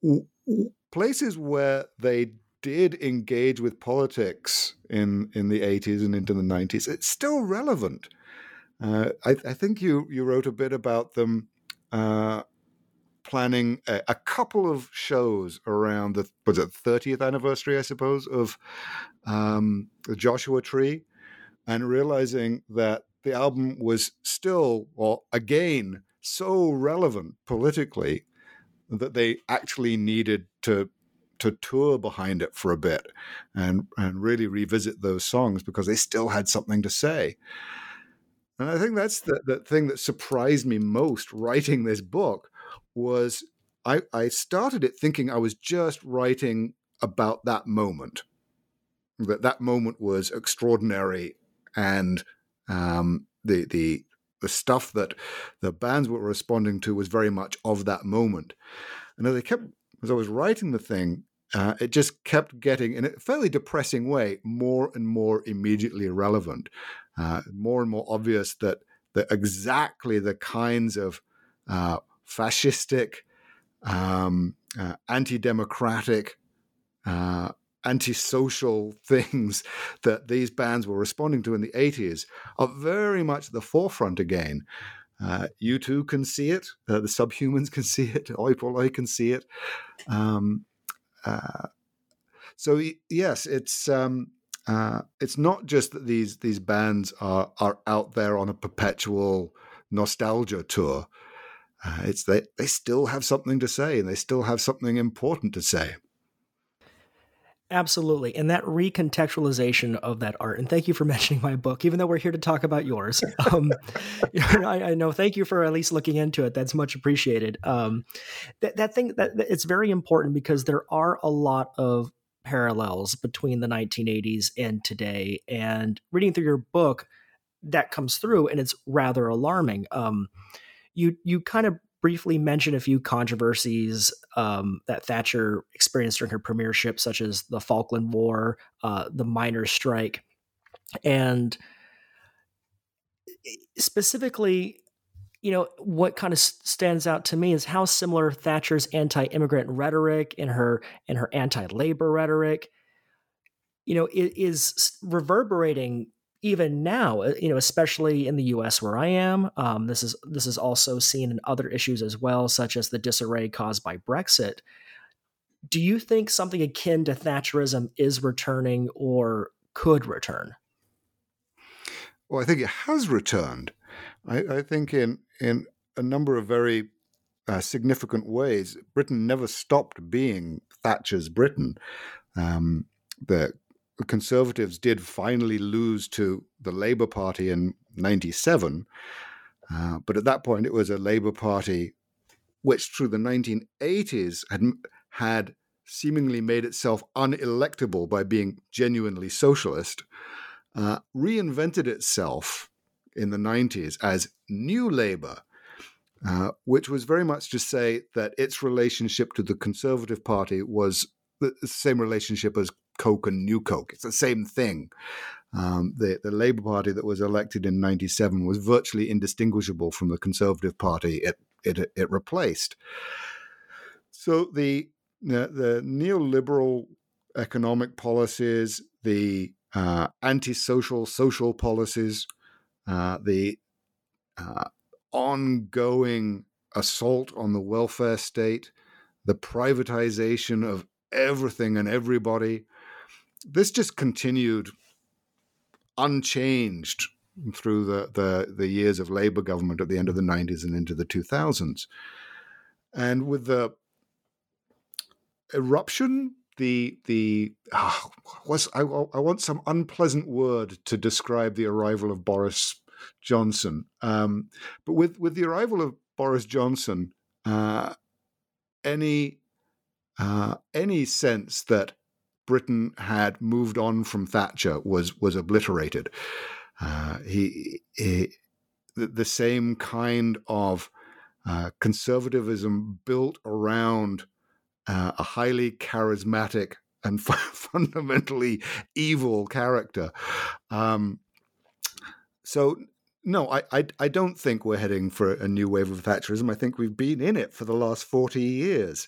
w- w- places where they did engage with politics in, in the 80s and into the 90s, it's still relevant. Uh, I, I, think you, you wrote a bit about them uh, planning a, a, couple of shows around the was it 30th anniversary, I suppose, of um, the Joshua Tree, and realizing that the album was still, or again, so relevant politically that they actually needed to to tour behind it for a bit and and really revisit those songs because they still had something to say. And I think that's the, the thing that surprised me most writing this book was I, I started it thinking I was just writing about that moment. That that moment was extraordinary, and um, the the the stuff that the bands were responding to was very much of that moment. And as I kept as I was writing the thing, uh, it just kept getting, in a fairly depressing way, more and more immediately relevant, uh, more and more obvious that that exactly the kinds of uh, fascistic, um, uh, anti-democratic, uh, antisocial *laughs* things that these bands were responding to in the 80s are very much at the forefront again. Uh, U2 can see it. Uh, the Subhumans *laughs* can see it. Polloi can see it. Um, uh, so yes, it's um, uh, it's not just that these these bands are are out there on a perpetual nostalgia tour. Uh, it's they they still have something to say and they still have something important to say. Absolutely. And that recontextualization of that art, and thank you for *laughs* mentioning my book, even though we're here to talk about yours. *laughs* Um, *laughs* I, I, know, thank you for at least looking into it. That's much appreciated. Um, that, that thing, that, that it's very important because there are a lot of parallels between the 1980s and today. And reading through your book, that comes through and it's rather alarming. Um, you you kind of briefly mention a few controversies um, that Thatcher experienced during her premiership, such as the Falkland War, uh, the miners' strike, and specifically, you know, what kind of stands out to me is how similar Thatcher's anti-immigrant rhetoric and her and her anti-labor rhetoric, you know, is reverberating even now, uh, you know, especially in the U.S. where I am, um, this is this is also seen in other issues as well, such as the disarray caused by Brexit. Do you think something akin to Thatcherism is returning or could return? Well, I think it has returned. I, I think in in a number of very uh, significant ways, Britain never stopped being Thatcher's Britain. Um, the the Conservatives did finally lose to the Labour Party in 97. Uh, but at that point, it was a Labour Party which, through the 1980s, had, had seemingly made itself unelectable by being genuinely socialist, uh, reinvented itself in the 90s as New Labour. Uh, which was very much to say that its relationship to the Conservative Party was the same relationship as Coke and New Coke. It's the same thing. Um, the, the Labour Party that was elected in 97 was virtually indistinguishable from the Conservative Party it, it, it replaced. So the, the, the neoliberal economic policies, the uh, antisocial social policies, uh, the uh, ongoing assault on the welfare state, the privatization of everything and everybody, this just continued unchanged through the, the, the years of Labour government at the end of the 90s and into the 2000s. And with the eruption the the oh, was I, I want some unpleasant word to describe the arrival of Boris Johnson. Um, but with with the arrival of Boris Johnson, uh, any uh, any sense that Britain had moved on from Thatcher was was obliterated. Uh, he, he the, the, same kind of uh, conservatism built around uh, a highly charismatic and *laughs* fundamentally evil character. Um, so no, I, I, I don't think we're heading for a new wave of Thatcherism. I think we've been in it for the last forty years.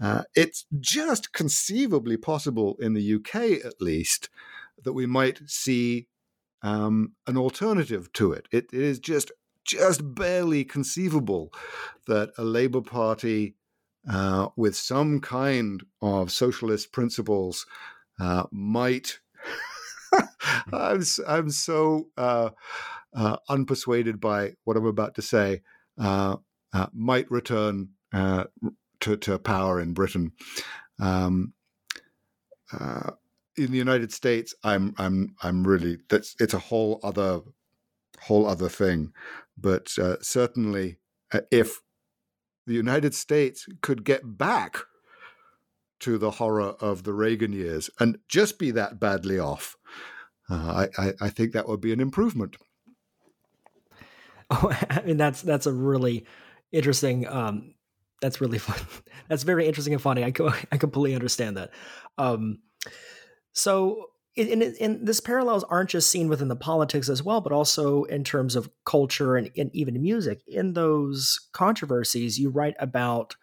Uh, it's just conceivably possible in the UK, at least, that we might see um, an alternative to it. it. It is just just barely conceivable that a Labour Party uh, with some kind of socialist principles uh, might. *laughs* I'm I'm so uh, uh, unpersuaded by what I'm about to say. Uh, might return to, to power in Britain. Um, uh, in the United States, I'm I'm I'm really that's it's a whole other whole other thing. But uh, certainly, uh, if the United States could get back to the horror of the Reagan years and just be that badly off, uh, I, I think that would be an improvement. Oh, *laughs* I mean that's that's a really interesting um, that's really *laughs* fun. That's very interesting and funny. I co- *laughs* I completely understand that. Um, so, in, in, in, this parallels aren't just seen within the politics as well, but also in terms of culture and, and even music. In those controversies, you write about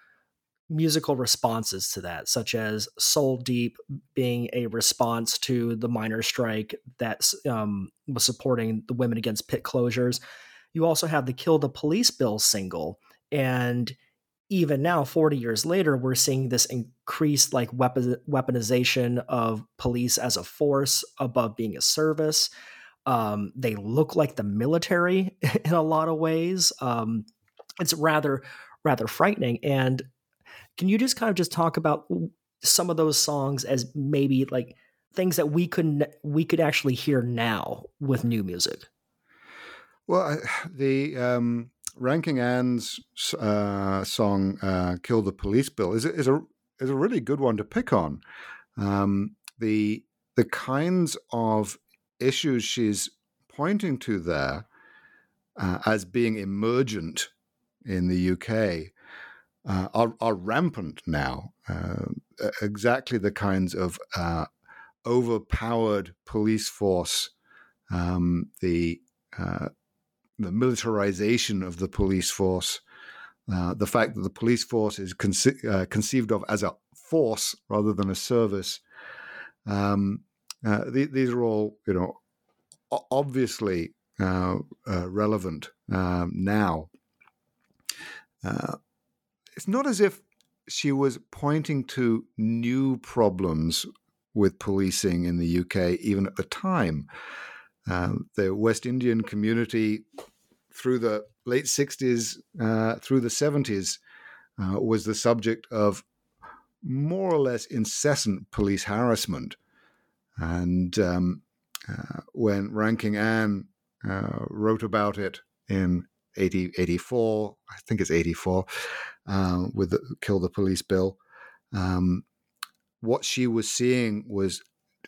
musical responses to that, such as Soul Deep being a response to the miners' strike that um, was supporting the Women Against Pit closures. You also have the Kill the Police Bill single, and even now 40 years later we're seeing this increased like weapon, weaponization of police as a force above being a service. Um, they look like the military *laughs* in a lot of ways. Um, it's rather rather frightening. And can you just kind of just talk about some of those songs as maybe like things that we could we could actually hear now with new music? Well *sighs* the um Ranking Ann's uh, song uh, "Kill the Police Bill" is, is a is a really good one to pick on. Um, the the kinds of issues she's pointing to there uh, as being emergent in the UK uh, are, are, rampant now. Uh, exactly the kinds of uh, overpowered police force, um, the the militarization of the police force, uh, the fact that the police force is conce- uh, conceived of as a force rather than a service. Um, uh, th- these are all, you know, obviously uh, uh, relevant um, now. Uh, it's not as if she was pointing to new problems with policing in the UK, even at the time. Um, the West Indian community through the late 60s uh, through the 70s uh, was the subject of more or less incessant police harassment. And um, uh, when Ranking Ann uh, wrote about it in 80, 84, I think it's 84, uh, with the Kill the Police Bill, um, what she was seeing was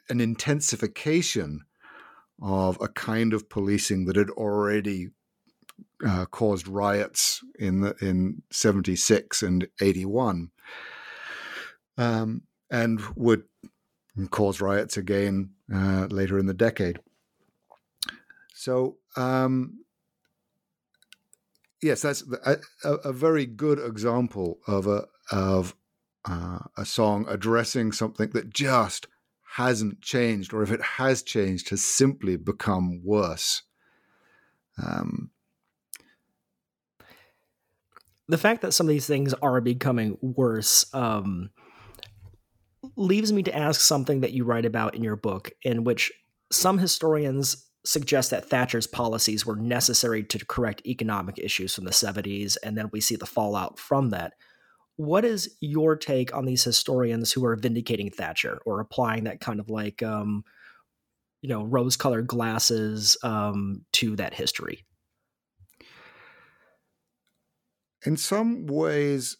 an intensification of a kind of policing that had already uh, caused riots in the, in 76 and 81 um, and would cause riots again uh, later in the decade. So, um, yes, that's a, a, very good example of a of uh, a song addressing something that just hasn't changed, or if it has changed, has simply become worse. Um, the fact that some of these things are becoming worse um, leaves me to ask something that you write about in your book, in which some historians suggest that Thatcher's policies were necessary to correct economic issues from the 70s, and then we see the fallout from that. What is your take on these historians who are vindicating Thatcher or applying that kind of like, um, you know, rose-colored glasses um, to that history? In some ways,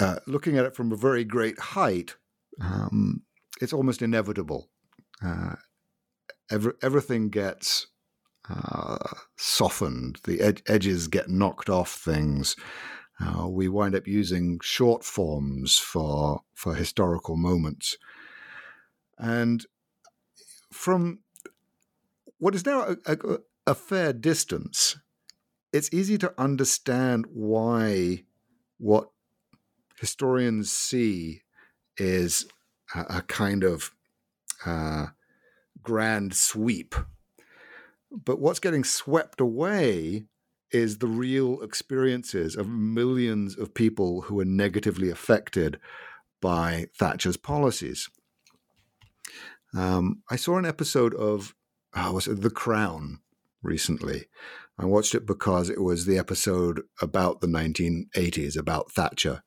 uh, looking at it from a very great height, um, it's almost inevitable. Uh, every, everything gets uh, softened, the ed- edges get knocked off things. Uh, we wind up using short forms for for historical moments, and from what is now a, a, a fair distance, it's easy to understand why what historians see is a, a kind of uh, grand sweep. But what's getting swept away is the real experiences of millions of people who are negatively affected by Thatcher's policies. Um, I saw an episode of oh, was it The Crown recently. I watched it because it was the episode about the 1980s, about Thatcher,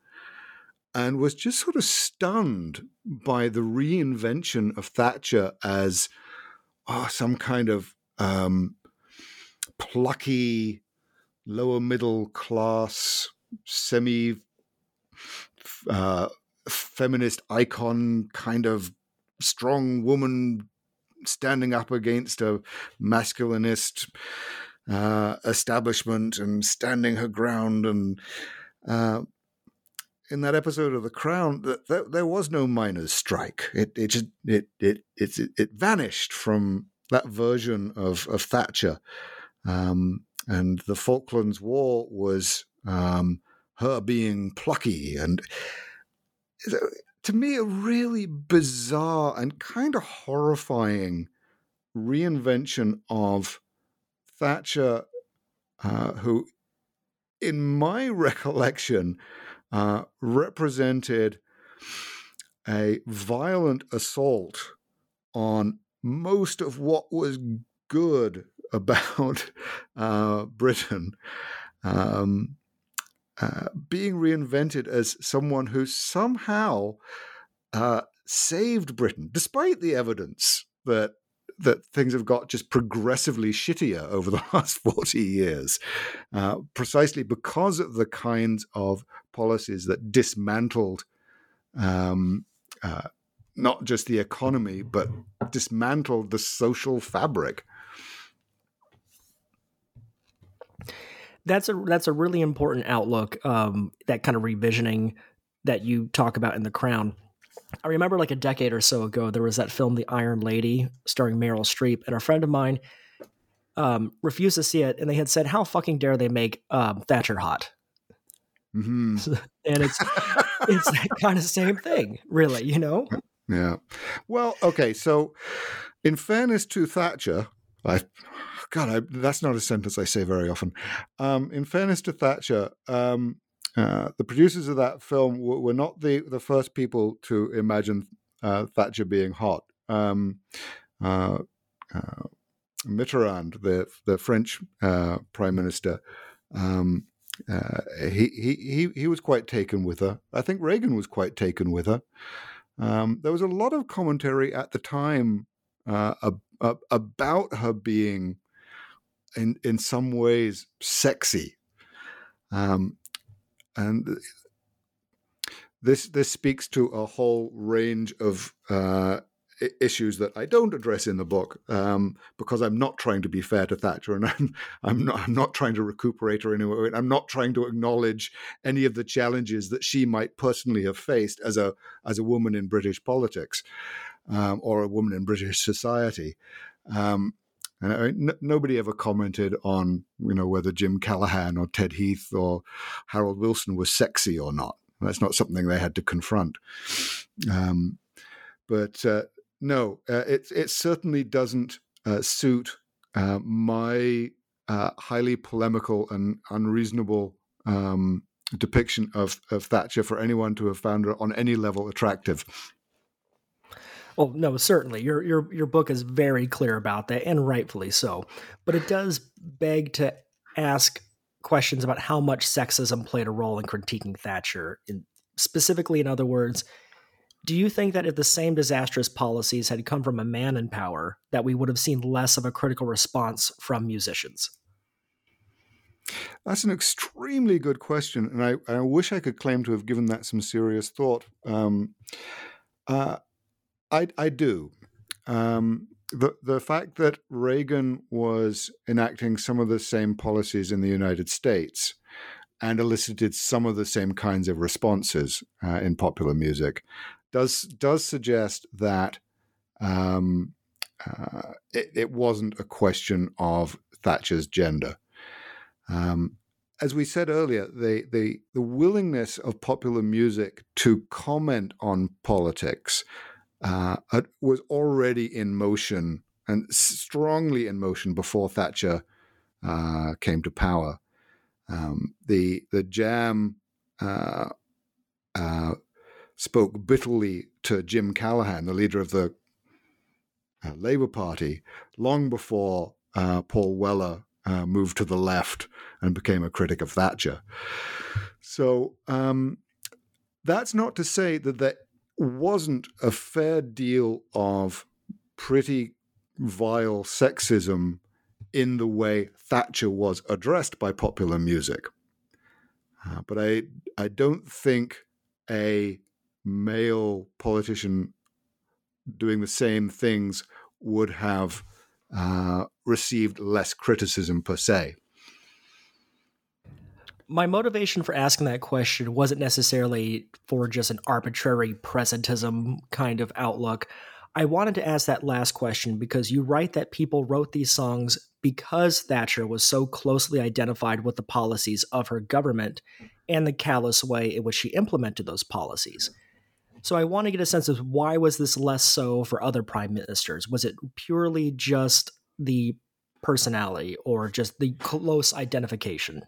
and was just sort of stunned by the reinvention of Thatcher as oh, some kind of um, plucky, lower middle class, semi uh, feminist icon kind of strong woman standing up against a masculinist uh, establishment and standing her ground. And uh, in that episode of The Crown, th- there was no miners' strike. It it just it it it it, it vanished from that version of of Thatcher. Um, and the Falklands War was um, her being plucky and to me a really bizarre and kind of horrifying reinvention of Thatcher, uh, who, in my *laughs* recollection, uh, represented a violent assault on most of what was good about *laughs* uh, Britain. Um, uh, being reinvented as someone who somehow uh, saved Britain, despite the evidence that that things have got just progressively shittier over the *laughs* last 40 years, uh, precisely because of the kinds of policies that dismantled um, uh, not just the economy, but dismantled the social fabric that's a that's a really important outlook. Um, that kind of revisioning that you talk about in The Crown. I remember like a decade or so ago, there was that film, The Iron Lady, starring Meryl Streep, and a friend of mine um, refused to see it, and they had said, "How fucking dare they make um, Thatcher hot?" Mm-hmm. *laughs* and it's it's that kind of same thing, really, you know. Yeah. Well, okay. So, in fairness to Thatcher, I God, I, that's not a sentence I say very often. Um, in fairness to Thatcher, um, uh, the producers of that film were, were, not the, the first people to imagine uh, Thatcher being hot. Um, uh, uh Mitterrand, the the French uh, prime minister, um, uh, he, he he he was quite taken with her. I think Reagan was quite taken with her. Um, there was a lot of commentary at the time ab- ab- about her being in in some ways sexy. Um, and this this speaks to a whole range of uh, issues that I don't address in the book um, because I'm not trying to be fair to Thatcher, and *laughs* I'm I'm not I'm not trying to recuperate her anyway. I'm not trying to acknowledge any of the challenges that she might personally have faced as a as a woman in British politics um, or a woman in British society. Um, and I mean, n- nobody ever commented on, you know, whether Jim Callaghan or Ted Heath or Harold Wilson was sexy or not. That's not something they had to confront. Um, but uh, no, uh, it it certainly doesn't uh, suit uh, my uh, highly polemical and unreasonable um, depiction of, of Thatcher for anyone to have found her on any level attractive. Well, no, certainly your your your book is very clear about that, and rightfully so. But it does beg to ask questions about how much sexism played a role in critiquing Thatcher in Specifically, in other words, do you think that if the same disastrous policies had come from a man in power, that we would have seen less of a critical response from musicians? That's an extremely good question, and I, I wish I could claim to have given that some serious thought. Um, uh, I, I do. Um, the the fact that Reagan was enacting some of the same policies in the United States and elicited some of the same kinds of responses uh, in popular music does does suggest that um, uh, it, it, wasn't a question of Thatcher's gender. Um, as we said earlier, the, the the willingness of popular music to comment on politics uh, was already in motion and strongly in motion before Thatcher uh, came to power. Um, the the Jam uh, uh spoke bitterly to Jim Callaghan, the leader of the uh, Labour Party, long before uh, Paul Weller moved to the left and became a critic of Thatcher. So um, that's not to say that there wasn't a fair deal of pretty vile sexism in the way Thatcher was addressed by popular music. Uh, but I I don't think a male politician doing the same things would have uh, received less criticism per se my motivation for asking that question wasn't necessarily for just an arbitrary presentism kind of outlook. I wanted to ask that last question because you write that people wrote these songs because Thatcher was so closely identified with the policies of her government and the callous way in which she implemented those policies. So I want to get a sense of why was this less so for other prime ministers? Was it purely just the personality or just the close identification?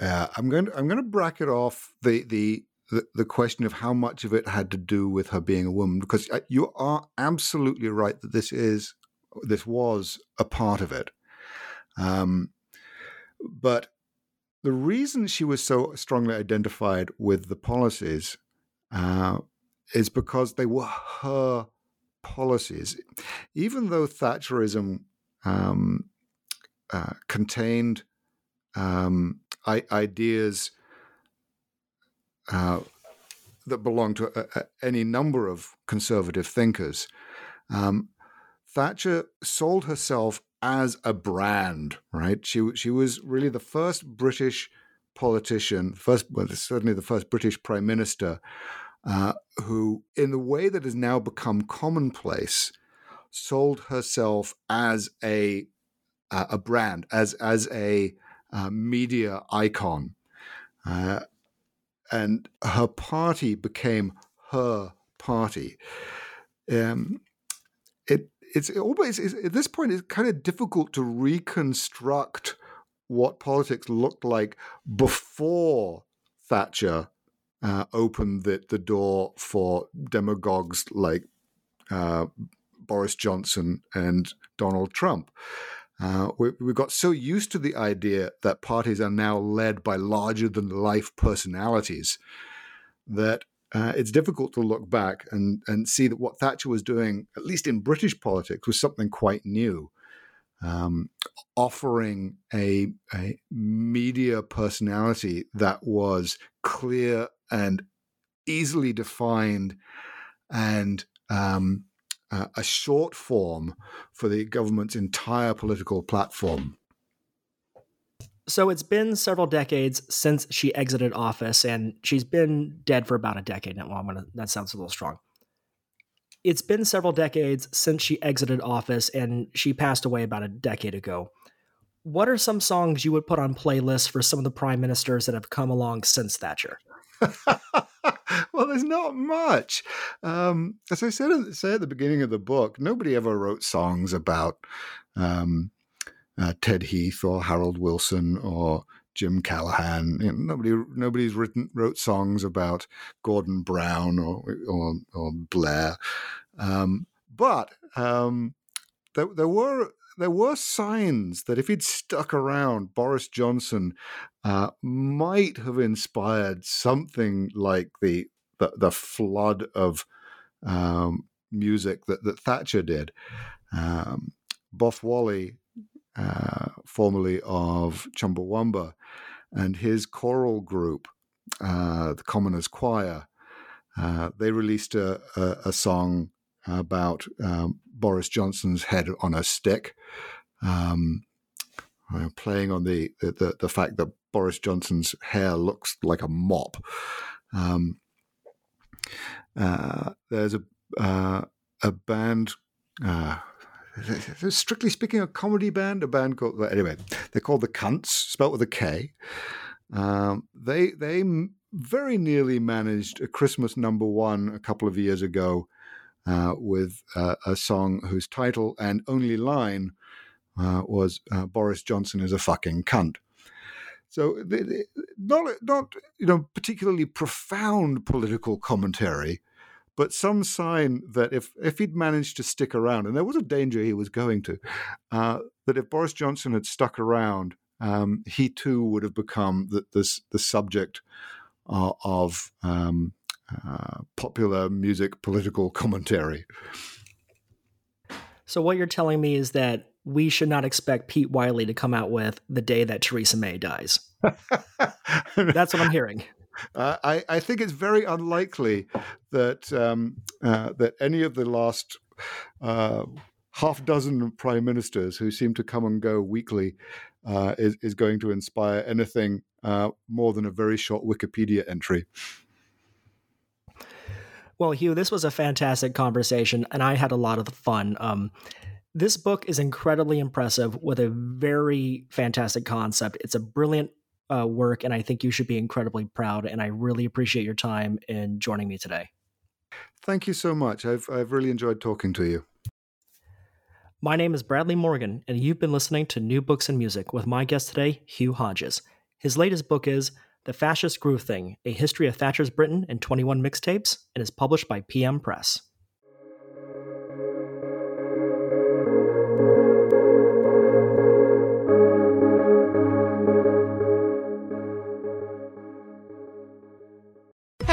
Uh, I'm going. To, I'm going to bracket off the, the the the question of how much of it had to do with her being a woman, because uh, you are absolutely right that this is this was a part of it. Um, but the reason she was so strongly identified with the policies uh, is because they were her policies. Even though Thatcherism um, uh, contained um, ideas uh, that belong to a, a, any number of conservative thinkers. Um, Thatcher sold herself as a brand, right? She she was really the first British politician, first well, certainly the first British prime minister, uh, who, in the way that has now become commonplace, sold herself as a a brand, as as a uh, media icon. Uh, and her party became her party. Um, it, it's always it's, at this point it's kind of difficult to reconstruct what politics looked like before Thatcher uh, opened the, the door for demagogues like uh, Boris Johnson and Donald Trump. Uh, we, we got so used to the idea that parties are now led by larger than life personalities that uh, it's difficult to look back and, and see that what Thatcher was doing, at least in British politics, was something quite new. Um, offering a, a media personality that was clear and easily defined and um, uh, a short form for the government's entire political platform. So it's been several decades since she exited office, and she's been dead for about a decade now. Well, gonna, that sounds a little strong. It's been several decades since she exited office, and she passed away about a decade ago. What are some songs you would put on playlists for some of the prime ministers that have come along since Thatcher? *laughs* *laughs* well, there's not much. Um, as I said, say at the beginning of the book, nobody ever wrote songs about um, uh, Ted Heath or Harold Wilson or Jim Callaghan. You know, nobody, nobody's written wrote songs about Gordon Brown or or, or Blair. Um, but um, there, there were there were signs that if he'd stuck around, Boris Johnson uh, might have inspired something like the the, the flood of um, music that, that Thatcher did. Um, Boff Whalley, uh, formerly of Chumbawamba, and his choral group, uh, the Commoners Choir, uh, they released a, a, a song about um, Boris Johnson's head on a stick, um, playing on the, the, the fact that Boris Johnson's hair looks like a mop. Um, uh, there's a uh, a band. Uh, *laughs* strictly speaking, a comedy band, a band called anyway. They're called the Cunts, spelt with a K. Um, they they very nearly managed a Christmas number one a couple of years ago uh, with uh, a song whose title and only line uh, was uh, "Boris Johnson is a fucking cunt." So, not not you know particularly profound political commentary, but some sign that if if he'd managed to stick around, and there was a danger he was going to, uh, that if Boris Johnson had stuck around, um, he too would have become the the, the subject uh, of um, uh, popular music political commentary. So, what you're telling me is that we should not expect Pete Wylie to come out with the day that Theresa May dies. *laughs* That's what I'm hearing. Uh, I, I, think it's very unlikely that um, uh, that any of the last uh, half dozen prime ministers who seem to come and go weekly uh, is, is going to inspire anything uh, more than a very short Wikipedia entry. Well, Hugh, this was a fantastic conversation, and I had a lot of fun. Um, this book is incredibly impressive with a very fantastic concept. It's a brilliant uh, work, and I think you should be incredibly proud. And I really appreciate your time in joining me today. Thank you so much. I've I've really enjoyed talking to you. My name is Bradley Morgan, and you've been listening to New Books in Music with my guest today, Hugh Hodges. His latest book is the Fascist Groove Thing A History of Thatcher's Britain in 21 Mixtapes, and is published by PM Press.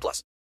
18 plus.